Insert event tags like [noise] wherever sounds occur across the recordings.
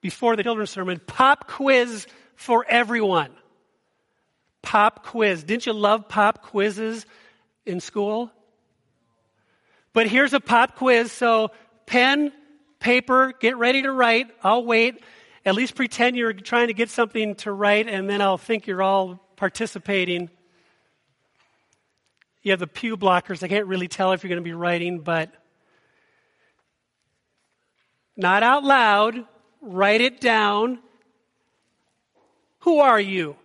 before the children's sermon pop quiz for everyone. Pop quiz. Didn't you love pop quizzes in school? But here's a pop quiz. So, pen, paper, get ready to write. I'll wait. At least pretend you're trying to get something to write, and then I'll think you're all participating. You have the pew blockers. I can't really tell if you're going to be writing, but not out loud. Write it down. Who are you?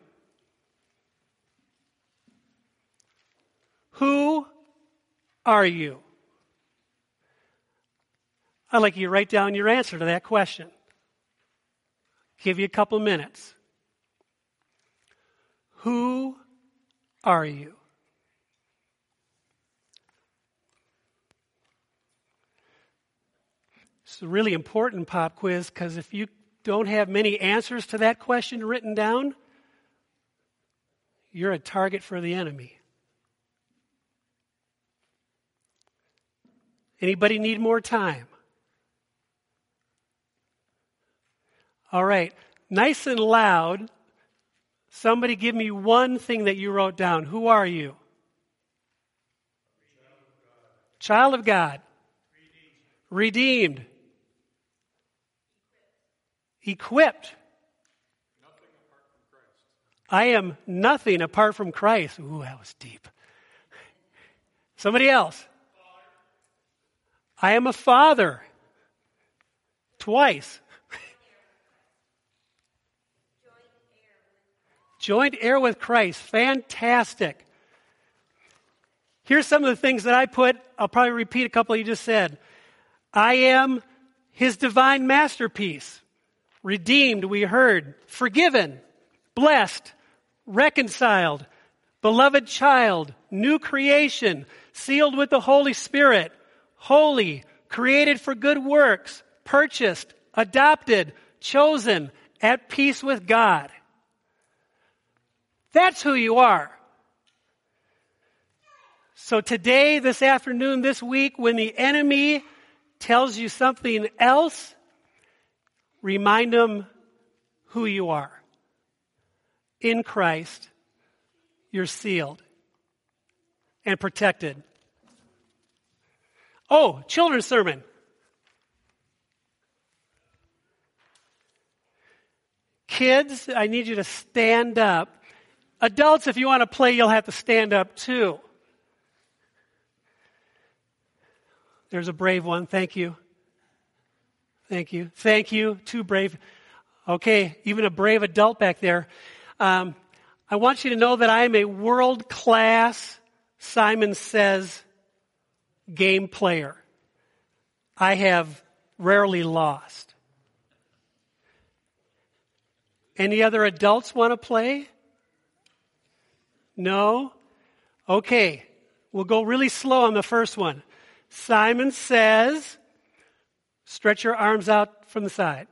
Who are you? I'd like you to write down your answer to that question. Give you a couple minutes. Who are you? It's a really important pop quiz because if you don't have many answers to that question written down, you're a target for the enemy. Anybody need more time? All right. Nice and loud. Somebody give me one thing that you wrote down. Who are you? Child of God. Child of God. Redeemed. Redeemed. Equipped. I am nothing apart from Christ. Ooh, that was deep. Somebody else. I am a father. Twice. Joint heir with Christ. Fantastic. Here's some of the things that I put. I'll probably repeat a couple you just said. I am his divine masterpiece. Redeemed, we heard. Forgiven. Blessed. Reconciled. Beloved child. New creation. Sealed with the Holy Spirit holy, created for good works, purchased, adopted, chosen, at peace with God. That's who you are. So today, this afternoon, this week, when the enemy tells you something else, remind them who you are. In Christ, you're sealed and protected. Oh, children's sermon. Kids, I need you to stand up. Adults, if you want to play, you'll have to stand up too. There's a brave one. Thank you. Thank you. Thank you. Too brave. Okay, even a brave adult back there. Um, I want you to know that I am a world class, Simon says, game player. I have rarely lost. Any other adults want to play? No? Okay. We'll go really slow on the first one. Simon says, stretch your arms out from the side.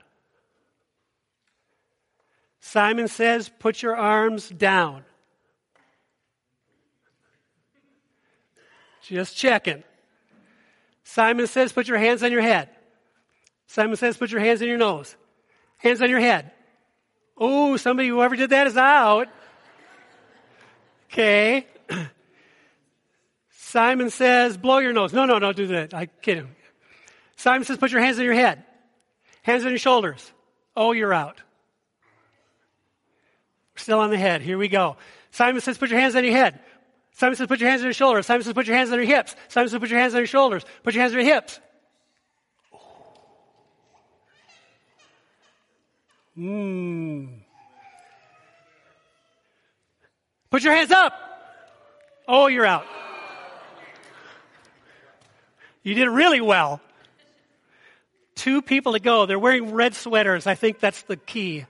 Simon says, put your arms down. Just checking. Simon says, put your hands on your head. Simon says, put your hands on your nose. Hands on your head. Oh, somebody, whoever did that is out. Okay. [clears throat] Simon says, blow your nose. No, no, don't do that. I kid him. Simon says, put your hands on your head. Hands on your shoulders. Oh, you're out. Still on the head. Here we go. Simon says, put your hands on your head. Simon says, put your hands on your shoulders. Simon says, put your hands on your hips. Simon says, put your hands on your shoulders. Put your hands on your hips. Mmm. Put your hands up. Oh, you're out. You did really well. Two people to go. They're wearing red sweaters. I think that's the key.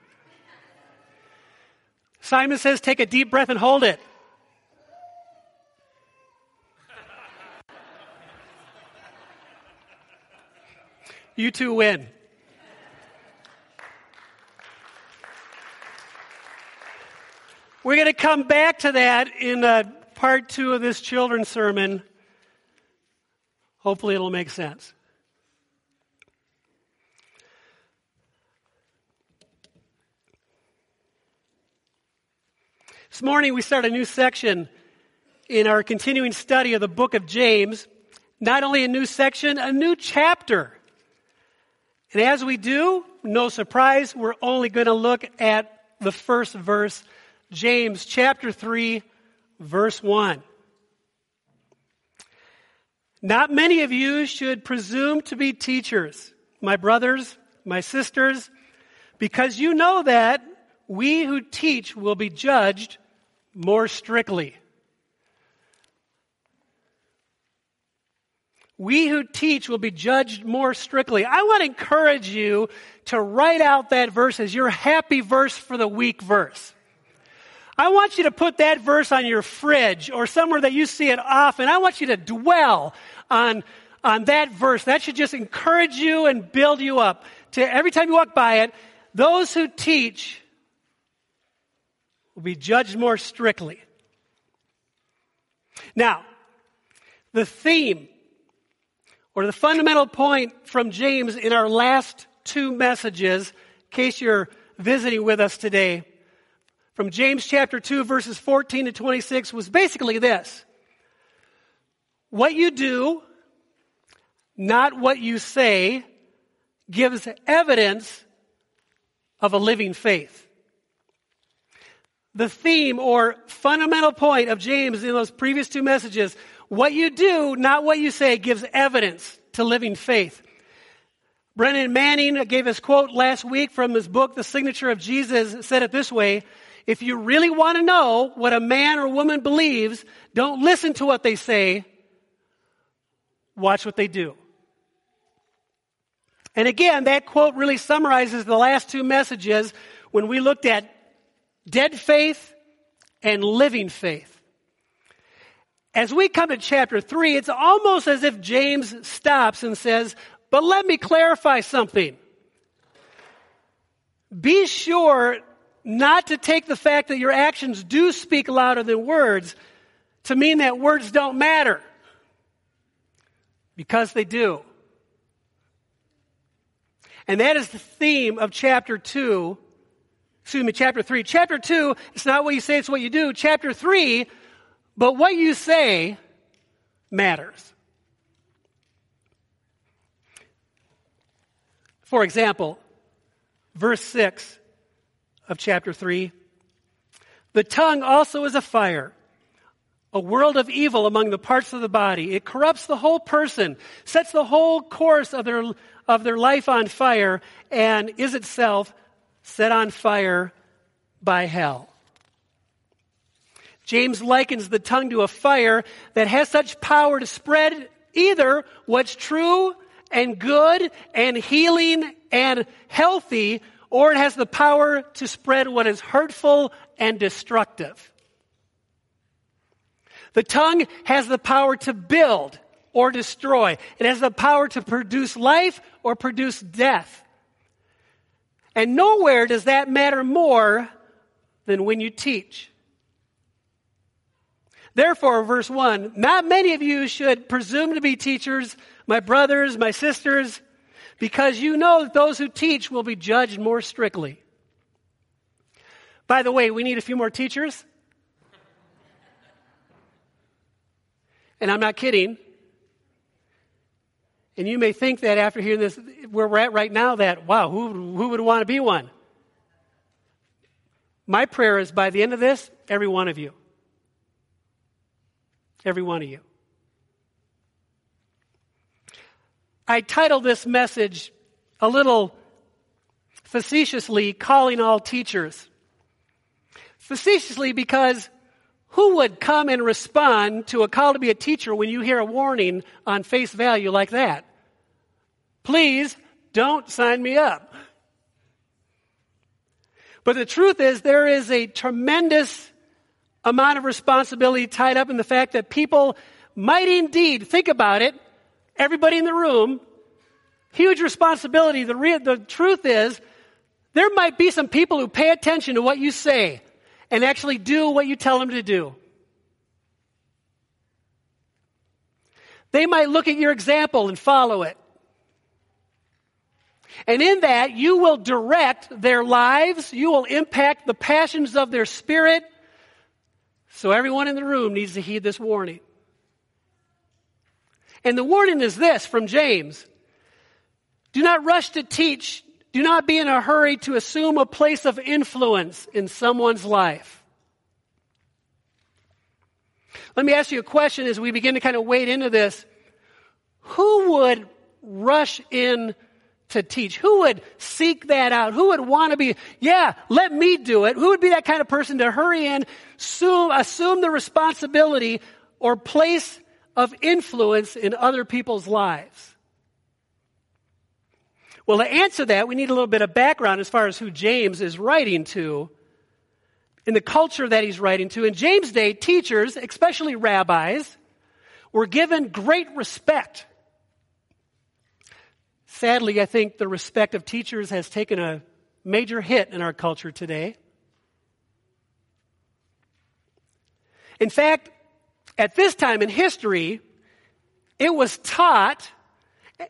Simon says, take a deep breath and hold it. You two win. We're going to come back to that in uh, part two of this children's sermon. Hopefully, it'll make sense. This morning we start a new section in our continuing study of the book of James. Not only a new section, a new chapter. And as we do, no surprise, we're only going to look at the first verse, James chapter 3, verse 1. Not many of you should presume to be teachers, my brothers, my sisters, because you know that we who teach will be judged more strictly. We who teach will be judged more strictly. I want to encourage you to write out that verse as your happy verse for the week verse. I want you to put that verse on your fridge or somewhere that you see it often. I want you to dwell on, on that verse. That should just encourage you and build you up. To every time you walk by it, those who teach will be judged more strictly. Now, the theme or the fundamental point from James in our last two messages, in case you're visiting with us today, from James chapter 2 verses 14 to 26 was basically this. What you do, not what you say, gives evidence of a living faith the theme or fundamental point of James in those previous two messages, what you do, not what you say, gives evidence to living faith. Brennan Manning gave us quote last week from his book, The Signature of Jesus, said it this way, if you really want to know what a man or woman believes, don't listen to what they say, watch what they do. And again, that quote really summarizes the last two messages when we looked at dead faith and living faith. As we come to chapter 3, it's almost as if James stops and says, But let me clarify something. Be sure not to take the fact that your actions do speak louder than words to mean that words don't matter. Because they do. And that is the theme of chapter 2 excuse me, chapter 3. Chapter 2, it's not what you say, it's what you do. Chapter 3, but what you say matters. For example, verse 6 of chapter 3 The tongue also is a fire, a world of evil among the parts of the body. It corrupts the whole person, sets the whole course of their, of their life on fire, and is itself set on fire by hell. James likens the tongue to a fire that has such power to spread either what's true and good and healing and healthy, or it has the power to spread what is hurtful and destructive. The tongue has the power to build or destroy. It has the power to produce life or produce death. And nowhere does that matter more than when you teach. Therefore, verse 1 Not many of you should presume to be teachers, my brothers, my sisters, because you know that those who teach will be judged more strictly. By the way, we need a few more teachers. And I'm not kidding. And you may think that after hearing this, where we're at right now, that, wow, who, who would want to be one? My prayer is by the end of this, every one of you. Every one of you. I titled this message a little facetiously, Calling All Teachers. Facetiously because who would come and respond to a call to be a teacher when you hear a warning on face value like that? Please don't sign me up. But the truth is, there is a tremendous amount of responsibility tied up in the fact that people might indeed think about it. Everybody in the room, huge responsibility. The, re- the truth is, there might be some people who pay attention to what you say and actually do what you tell them to do. They might look at your example and follow it. And in that, you will direct their lives, you will impact the passions of their spirit, So everyone in the room needs to heed this warning. And the warning is this from James Do not rush to teach, do not be in a hurry to assume a place of influence in someone's life. Let me ask you a question as we begin to kind of wade into this. Who would rush in to teach? Who would seek that out? Who would want to be, yeah, let me do it? Who would be that kind of person to hurry in, assume, assume the responsibility or place of influence in other people's lives? Well, to answer that, we need a little bit of background as far as who James is writing to in the culture that he's writing to. In James' day, teachers, especially rabbis, were given great respect. Sadly, I think the respect of teachers has taken a major hit in our culture today. In fact, at this time in history, it was taught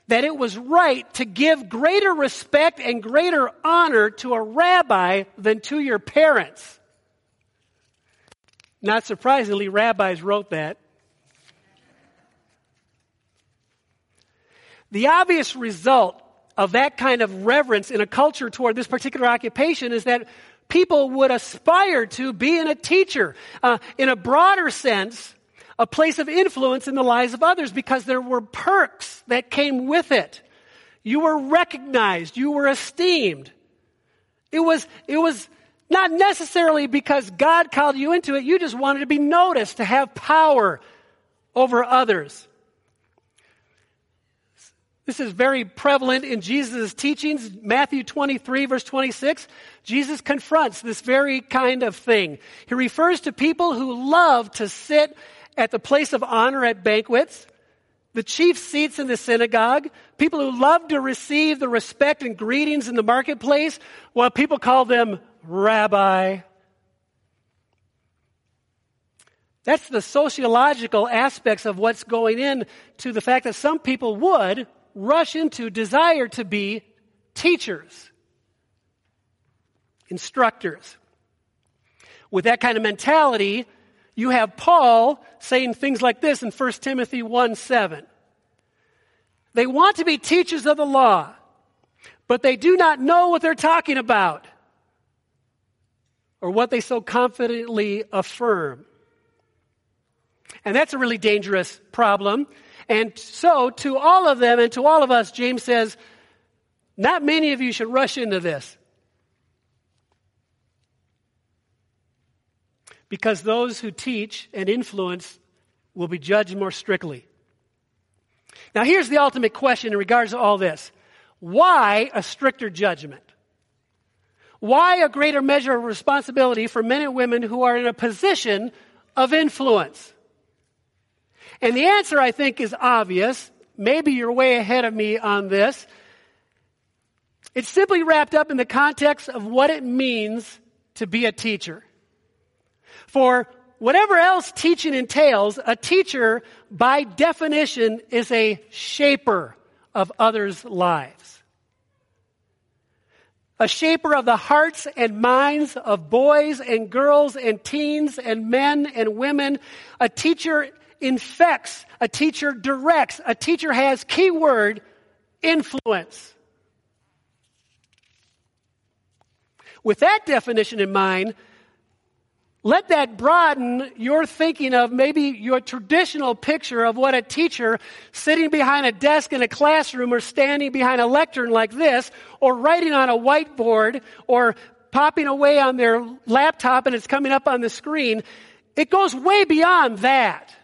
that it was right to give greater respect and greater honor to a rabbi than to your parents. Not surprisingly, rabbis wrote that. The obvious result of that kind of reverence in a culture toward this particular occupation is that people would aspire to being a teacher. Uh, in a broader sense, a place of influence in the lives of others because there were perks that came with it. You were recognized. You were esteemed. It was, it was not necessarily because God called you into it. You just wanted to be noticed, to have power over others. This is very prevalent in Jesus' teachings. Matthew 23, verse 26. Jesus confronts this very kind of thing. He refers to people who love to sit at the place of honor at banquets, the chief seats in the synagogue, people who love to receive the respect and greetings in the marketplace, while people call them rabbi. That's the sociological aspects of what's going in to the fact that some people would rush into desire to be teachers, instructors. With that kind of mentality, you have Paul saying things like this in 1 Timothy 1 7. They want to be teachers of the law, but they do not know what they're talking about or what they so confidently affirm. And that's a really dangerous problem. And so, to all of them and to all of us, James says, not many of you should rush into this. Because those who teach and influence will be judged more strictly. Now, here's the ultimate question in regards to all this why a stricter judgment? Why a greater measure of responsibility for men and women who are in a position of influence? And the answer, I think, is obvious. Maybe you're way ahead of me on this. It's simply wrapped up in the context of what it means to be a teacher. For whatever else teaching entails, a teacher, by definition, is a shaper of others' lives a shaper of the hearts and minds of boys and girls and teens and men and women. A teacher infects, a teacher directs, a teacher has keyword influence. With that definition in mind, let that broaden your thinking of maybe your traditional picture of what a teacher sitting behind a desk in a classroom or standing behind a lectern like this or writing on a whiteboard or popping away on their laptop and it's coming up on the screen. It goes way beyond that.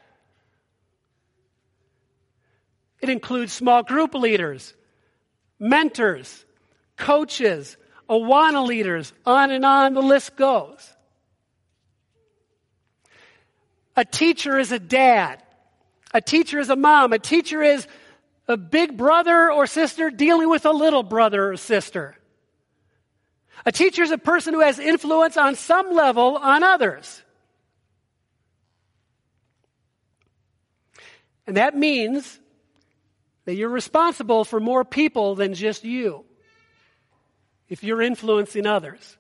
It includes small group leaders, mentors, coaches, Awana leaders, on and on the list goes. A teacher is a dad. A teacher is a mom. A teacher is a big brother or sister dealing with a little brother or sister. A teacher is a person who has influence on some level on others. And that means that you're responsible for more people than just you if you're influencing others.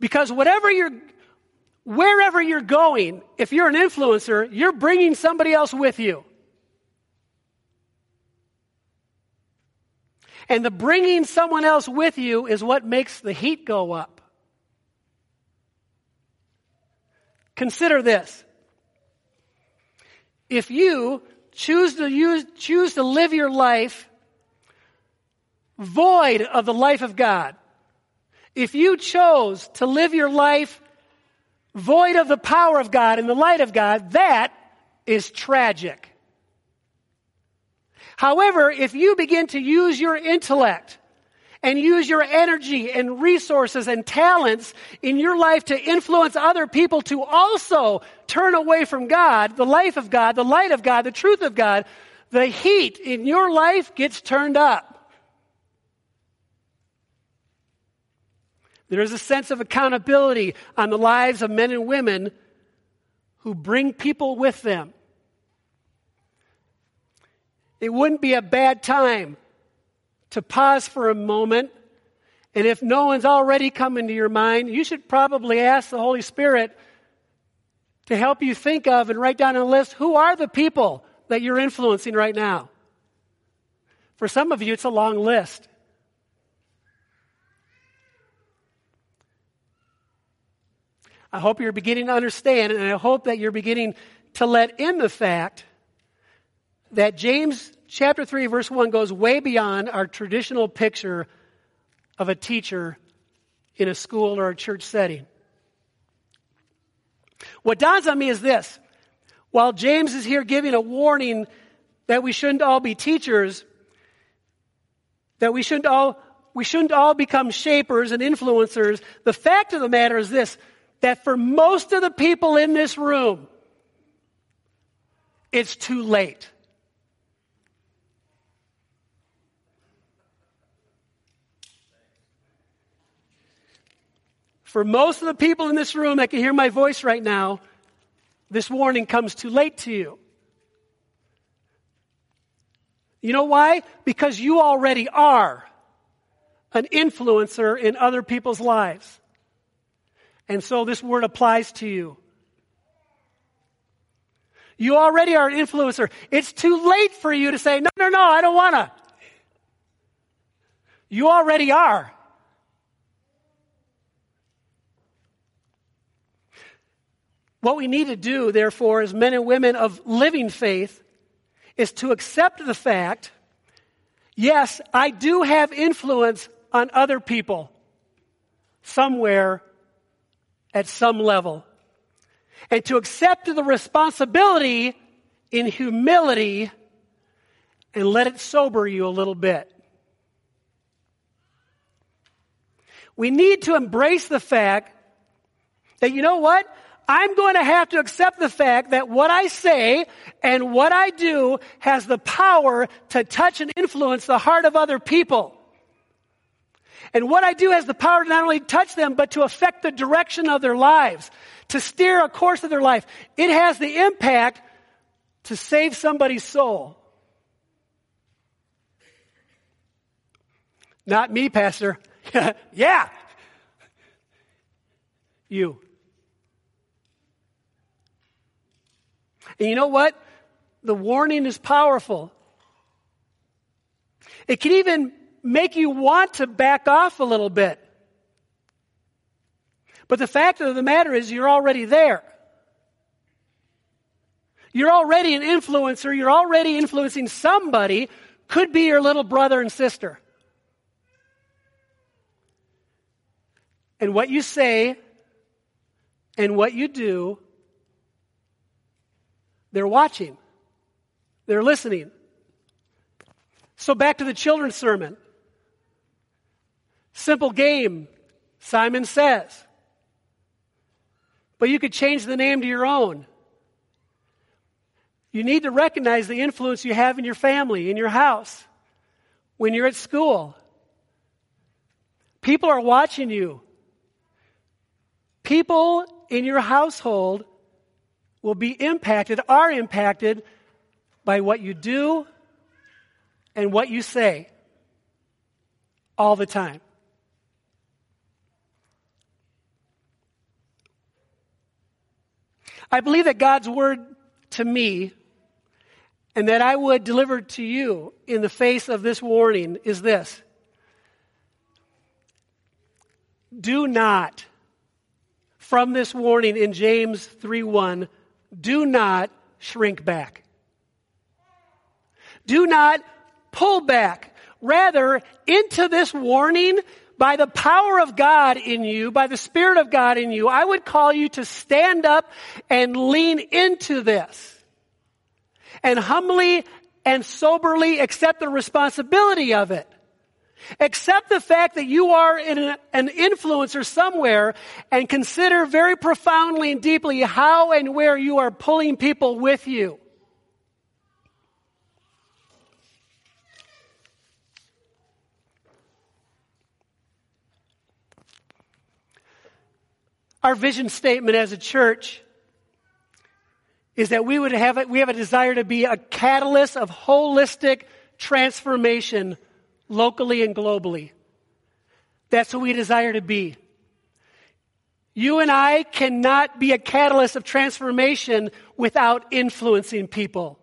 Because whatever you're wherever you're going, if you're an influencer, you're bringing somebody else with you. And the bringing someone else with you is what makes the heat go up. Consider this. If you choose to use, choose to live your life void of the life of God, if you chose to live your life void of the power of God and the light of God, that is tragic. However, if you begin to use your intellect and use your energy and resources and talents in your life to influence other people to also turn away from God, the life of God, the light of God, the truth of God, the heat in your life gets turned up. There is a sense of accountability on the lives of men and women who bring people with them. It wouldn't be a bad time to pause for a moment. And if no one's already come into your mind, you should probably ask the Holy Spirit to help you think of and write down a list who are the people that you're influencing right now? For some of you, it's a long list. I hope you're beginning to understand, and I hope that you're beginning to let in the fact that James chapter 3, verse 1 goes way beyond our traditional picture of a teacher in a school or a church setting. What dawns on me is this. While James is here giving a warning that we shouldn't all be teachers, that we shouldn't all, we shouldn't all become shapers and influencers, the fact of the matter is this that for most of the people in this room, it's too late. For most of the people in this room that can hear my voice right now, this warning comes too late to you. You know why? Because you already are an influencer in other people's lives. And so this word applies to you. You already are an influencer. It's too late for you to say, no, no, no, I don't want to. You already are. What we need to do, therefore, as men and women of living faith, is to accept the fact yes, I do have influence on other people somewhere at some level. And to accept the responsibility in humility and let it sober you a little bit. We need to embrace the fact that, you know what? I'm going to have to accept the fact that what I say and what I do has the power to touch and influence the heart of other people. And what I do has the power to not only touch them, but to affect the direction of their lives, to steer a course of their life. It has the impact to save somebody's soul. Not me, Pastor. [laughs] yeah. You. And you know what? The warning is powerful. It can even make you want to back off a little bit. But the fact of the matter is, you're already there. You're already an influencer. You're already influencing somebody. Could be your little brother and sister. And what you say and what you do, they're watching. They're listening. So back to the children's sermon. Simple game, Simon says. But you could change the name to your own. You need to recognize the influence you have in your family, in your house, when you're at school. People are watching you. People in your household will be impacted, are impacted by what you do and what you say all the time. I believe that God's word to me and that I would deliver to you in the face of this warning is this. Do not, from this warning in James 3 1, do not shrink back. Do not pull back. Rather, into this warning, by the power of God in you, by the Spirit of God in you, I would call you to stand up and lean into this. And humbly and soberly accept the responsibility of it. Accept the fact that you are an, an influencer somewhere and consider very profoundly and deeply how and where you are pulling people with you. Our vision statement as a church is that we would have a, we have a desire to be a catalyst of holistic transformation locally and globally. That's what we desire to be. You and I cannot be a catalyst of transformation without influencing people.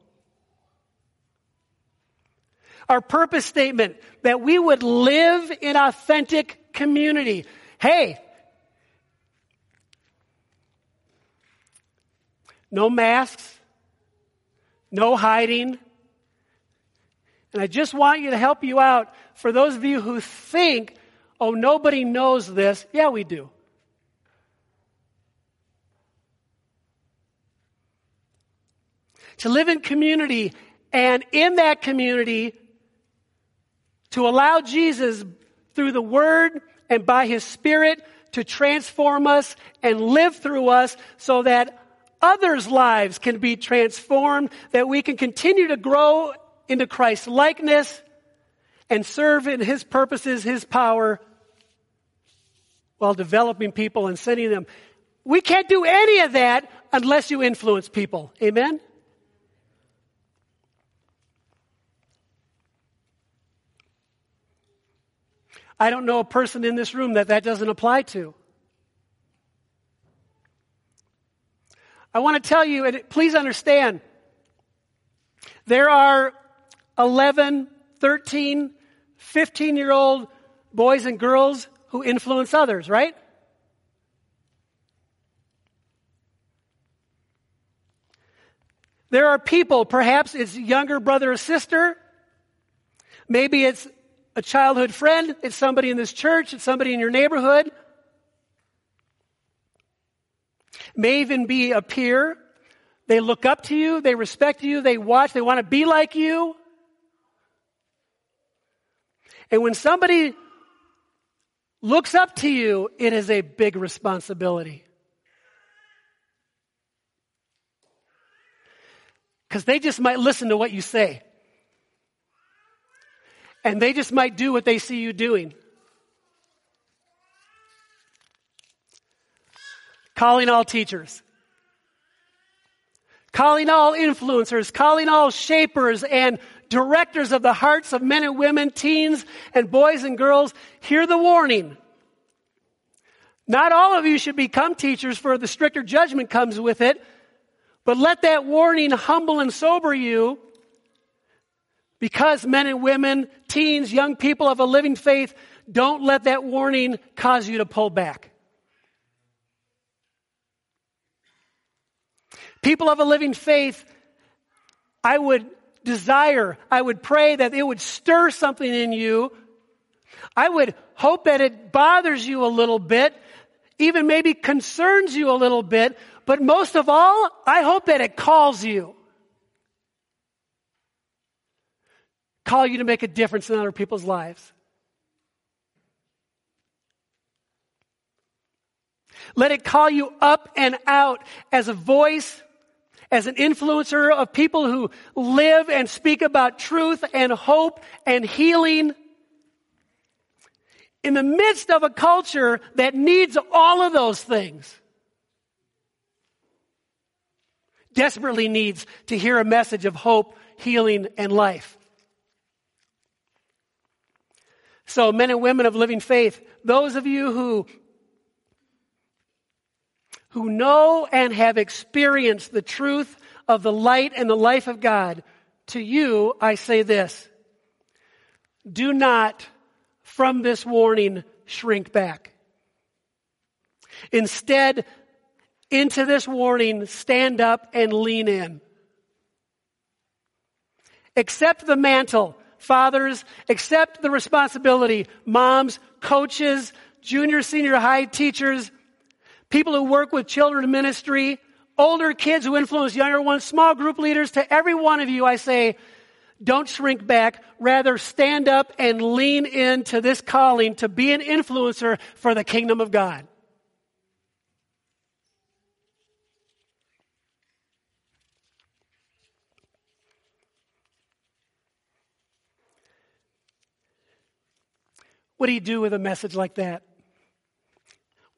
Our purpose statement that we would live in authentic community. Hey, No masks, no hiding. And I just want you to help you out. For those of you who think, oh, nobody knows this, yeah, we do. To live in community and in that community, to allow Jesus through the Word and by His Spirit to transform us and live through us so that others' lives can be transformed, that we can continue to grow into Christ's likeness and serve in His purposes, His power, while developing people and sending them. We can't do any of that unless you influence people. Amen? I don't know a person in this room that that doesn't apply to. I want to tell you, and please understand, there are 11, 13, 15 year old boys and girls who influence others, right? There are people, perhaps it's younger brother or sister, maybe it's a childhood friend, it's somebody in this church, it's somebody in your neighborhood may even be a peer. They look up to you, they respect you, they watch, they want to be like you. And when somebody looks up to you, it is a big responsibility. Because they just might listen to what you say. And they just might do what they see you doing. Calling all teachers, calling all influencers, calling all shapers and directors of the hearts of men and women, teens and boys and girls. Hear the warning. Not all of you should become teachers, for the stricter judgment comes with it. But let that warning humble and sober you because men and women, teens, young people of a living faith, don't let that warning cause you to pull back. People of a living faith, I would desire, I would pray that it would stir something in you. I would hope that it bothers you a little bit, even maybe concerns you a little bit, but most of all, I hope that it calls you. Call you to make a difference in other people's lives. Let it call you up and out as a voice as an influencer of people who live and speak about truth and hope and healing in the midst of a culture that needs all of those things. Desperately needs to hear a message of hope, healing, and life. So, men and women of living faith, those of you who who know and have experienced the truth of the light and the life of God, to you I say this. Do not from this warning shrink back. Instead, into this warning, stand up and lean in. Accept the mantle. Fathers, accept the responsibility. Moms, coaches, junior, senior high teachers, people who work with children ministry, older kids who influence younger ones, small group leaders, to every one of you, I say, don't shrink back. Rather, stand up and lean into this calling to be an influencer for the kingdom of God. What do you do with a message like that?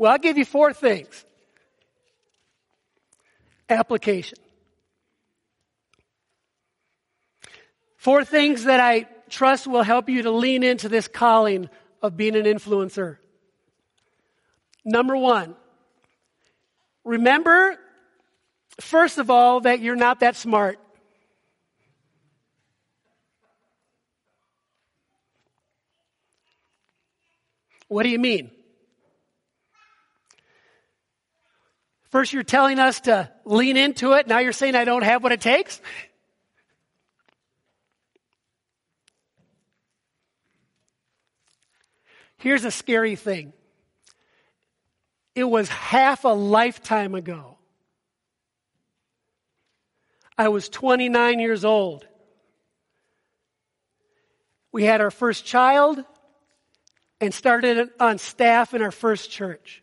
Well, I'll give you four things. Application. Four things that I trust will help you to lean into this calling of being an influencer. Number one, remember, first of all, that you're not that smart. What do you mean? First, you're telling us to lean into it. Now you're saying I don't have what it takes? Here's a scary thing it was half a lifetime ago. I was 29 years old. We had our first child and started on staff in our first church.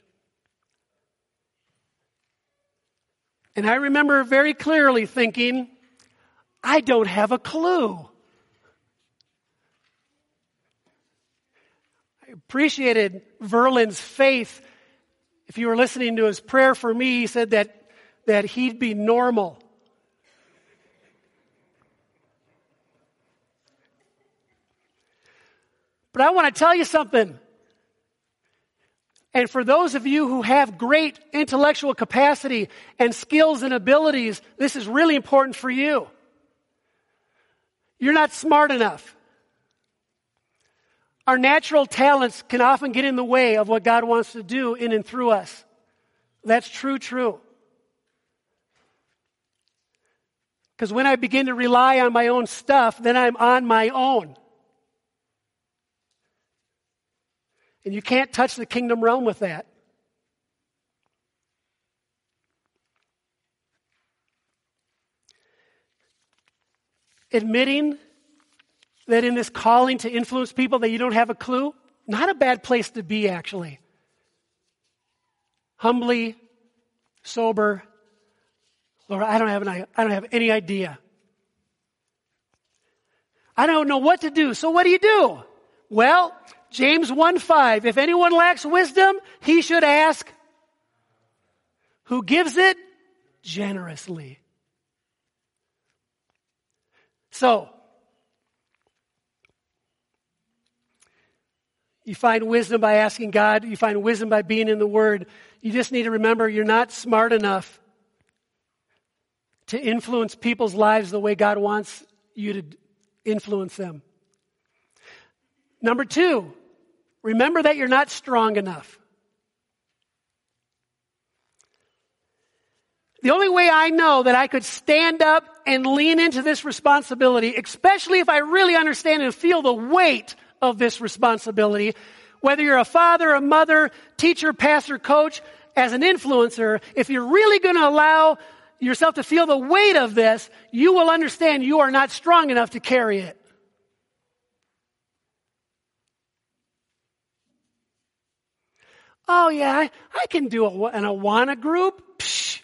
And I remember very clearly thinking, I don't have a clue. I appreciated Verlin's faith. If you were listening to his prayer for me, he said that, that he'd be normal. But I want to tell you something. And for those of you who have great intellectual capacity and skills and abilities, this is really important for you. You're not smart enough. Our natural talents can often get in the way of what God wants to do in and through us. That's true, true. Because when I begin to rely on my own stuff, then I'm on my own. And you can't touch the kingdom realm with that. Admitting that in this calling to influence people that you don't have a clue, not a bad place to be actually. Humbly, sober, Lord, I don't have an, I don't have any idea. I don't know what to do. So what do you do? Well, James 1 5, if anyone lacks wisdom, he should ask who gives it generously. So, you find wisdom by asking God, you find wisdom by being in the Word. You just need to remember you're not smart enough to influence people's lives the way God wants you to influence them. Number two, Remember that you're not strong enough. The only way I know that I could stand up and lean into this responsibility, especially if I really understand and feel the weight of this responsibility, whether you're a father, a mother, teacher, pastor, coach, as an influencer, if you're really going to allow yourself to feel the weight of this, you will understand you are not strong enough to carry it. Oh, yeah, I, I can do a, an Awana group. Psh.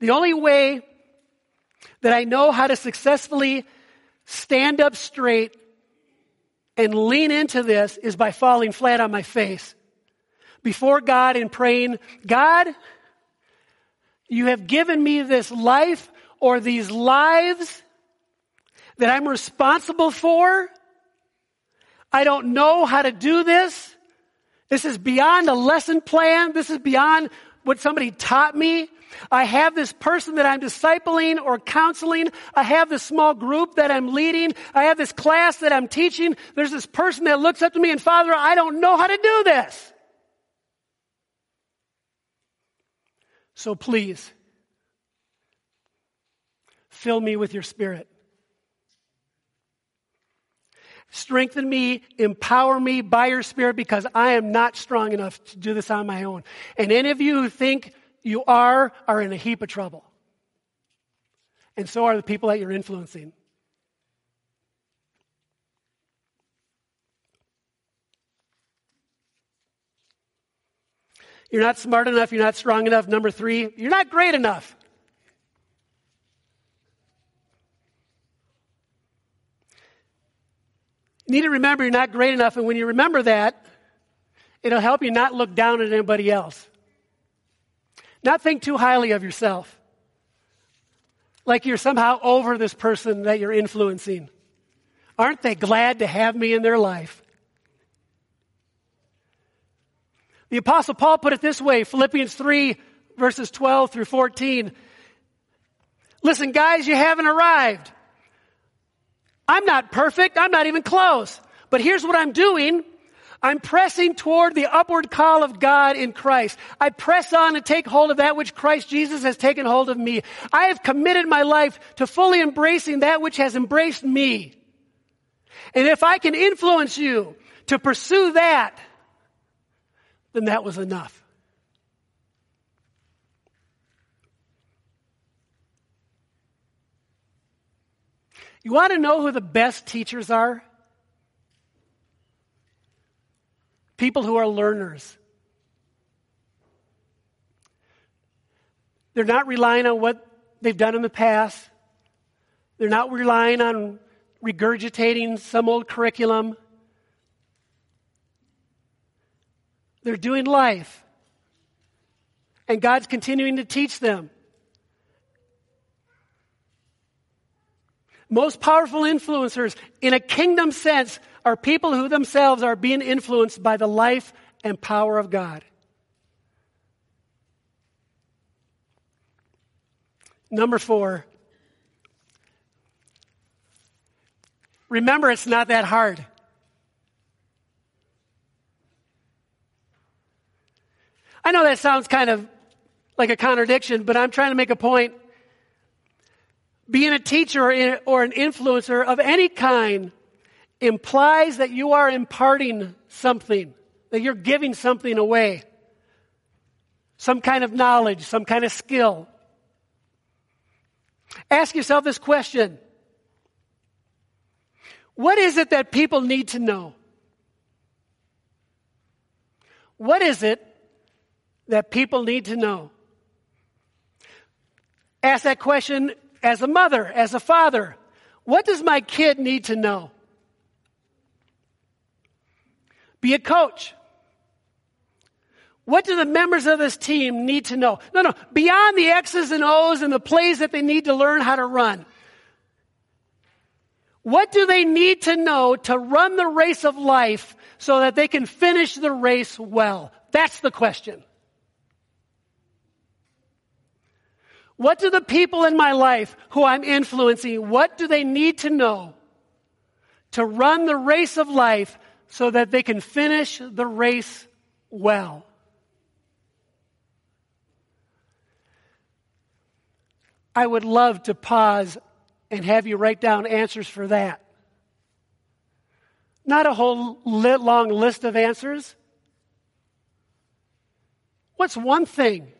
The only way that I know how to successfully stand up straight and lean into this is by falling flat on my face before God and praying, God, you have given me this life or these lives that I'm responsible for, I don't know how to do this. This is beyond a lesson plan. This is beyond what somebody taught me. I have this person that I'm discipling or counseling. I have this small group that I'm leading. I have this class that I'm teaching. There's this person that looks up to me and Father, I don't know how to do this. So please, fill me with your spirit. Strengthen me, empower me by your spirit because I am not strong enough to do this on my own. And any of you who think you are, are in a heap of trouble. And so are the people that you're influencing. You're not smart enough. You're not strong enough. Number three, you're not great enough. You need to remember you're not great enough. And when you remember that, it'll help you not look down at anybody else. Not think too highly of yourself. Like you're somehow over this person that you're influencing. Aren't they glad to have me in their life? The apostle Paul put it this way, Philippians 3 verses 12 through 14. Listen, guys, you haven't arrived. I'm not perfect. I'm not even close. But here's what I'm doing. I'm pressing toward the upward call of God in Christ. I press on to take hold of that which Christ Jesus has taken hold of me. I have committed my life to fully embracing that which has embraced me. And if I can influence you to pursue that, then that was enough. You want to know who the best teachers are? People who are learners. They're not relying on what they've done in the past. They're not relying on regurgitating some old curriculum. They're doing life. And God's continuing to teach them. Most powerful influencers in a kingdom sense are people who themselves are being influenced by the life and power of God. Number four, remember it's not that hard. I know that sounds kind of like a contradiction, but I'm trying to make a point being a teacher or an influencer of any kind implies that you are imparting something, that you're giving something away. Some kind of knowledge, some kind of skill. Ask yourself this question. What is it that people need to know? What is it that people need to know? Ask that question as a mother, as a father, what does my kid need to know? Be a coach. What do the members of this team need to know? No, no, beyond the X's and O's and the plays that they need to learn how to run. What do they need to know to run the race of life so that they can finish the race well? That's the question. What do the people in my life who I'm influencing, what do they need to know to run the race of life so that they can finish the race well? I would love to pause and have you write down answers for that. Not a whole long list of answers. What's one thing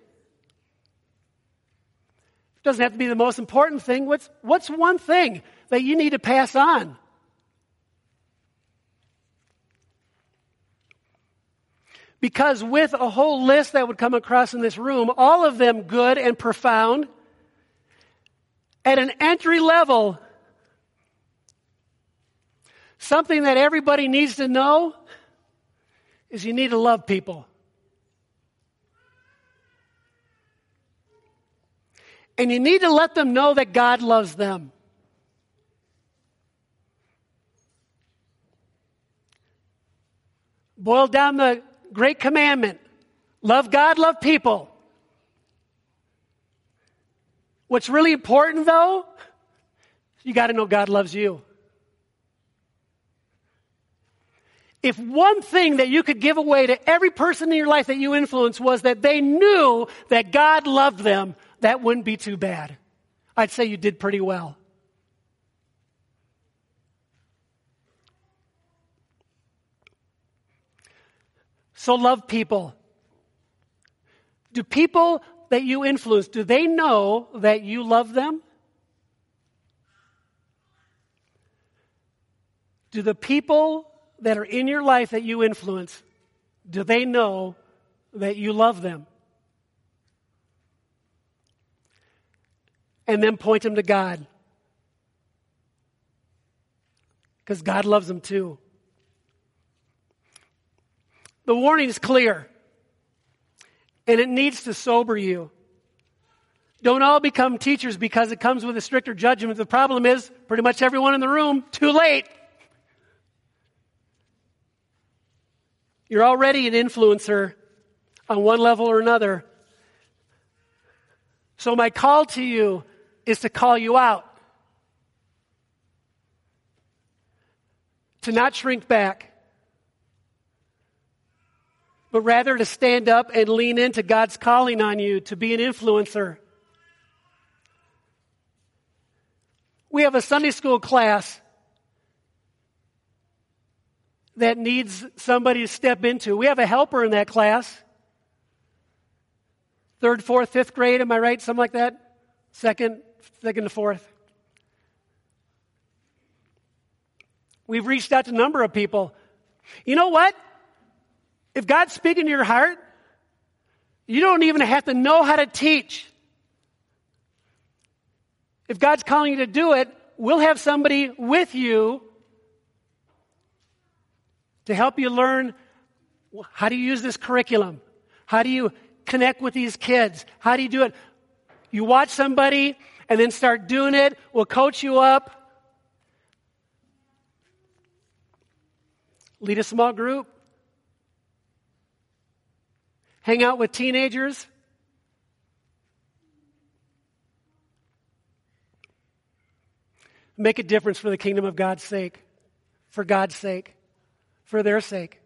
doesn't have to be the most important thing. What's, what's one thing that you need to pass on? Because with a whole list that would come across in this room, all of them good and profound, at an entry level, something that everybody needs to know is you need to love people. And you need to let them know that God loves them. boiled down the great commandment love God, love people. What's really important though, you got to know God loves you. If one thing that you could give away to every person in your life that you influence was that they knew that God loved them, that wouldn't be too bad. I'd say you did pretty well. So love people. Do people that you influence, do they know that you love them? Do the people that are in your life that you influence, do they know that you love them? And then point them to God. Because God loves them too. The warning is clear, and it needs to sober you. Don't all become teachers because it comes with a stricter judgment. The problem is, pretty much everyone in the room, too late. You're already an influencer on one level or another. So, my call to you is to call you out, to not shrink back, but rather to stand up and lean into God's calling on you to be an influencer. We have a Sunday school class that needs somebody to step into. We have a helper in that class. Third, fourth, fifth grade, am I right? Something like that? Second, second to fourth. We've reached out to a number of people. You know what? If God's speaking to your heart, you don't even have to know how to teach. If God's calling you to do it, we'll have somebody with you to help you learn how you use this curriculum? How do you connect with these kids? How do you do it? You watch somebody and then start doing it. We'll coach you up. Lead a small group. Hang out with teenagers. Make a difference for the kingdom of God's sake. For God's sake for their sake.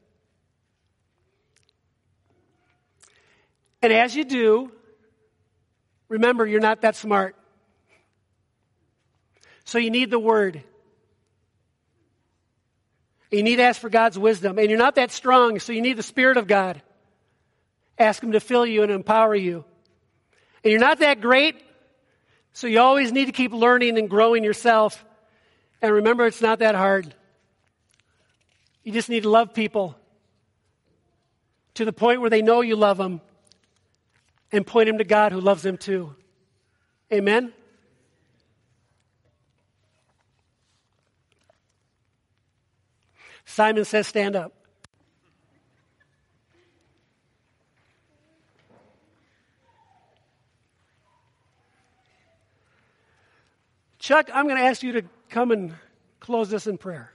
And as you do, remember you're not that smart. So you need the Word. You need to ask for God's wisdom. And you're not that strong, so you need the Spirit of God. Ask Him to fill you and empower you. And you're not that great, so you always need to keep learning and growing yourself. And remember, it's not that hard. You just need to love people to the point where they know you love them and point them to God who loves them too. Amen? Simon says, Stand up. Chuck, I'm going to ask you to come and close this in prayer.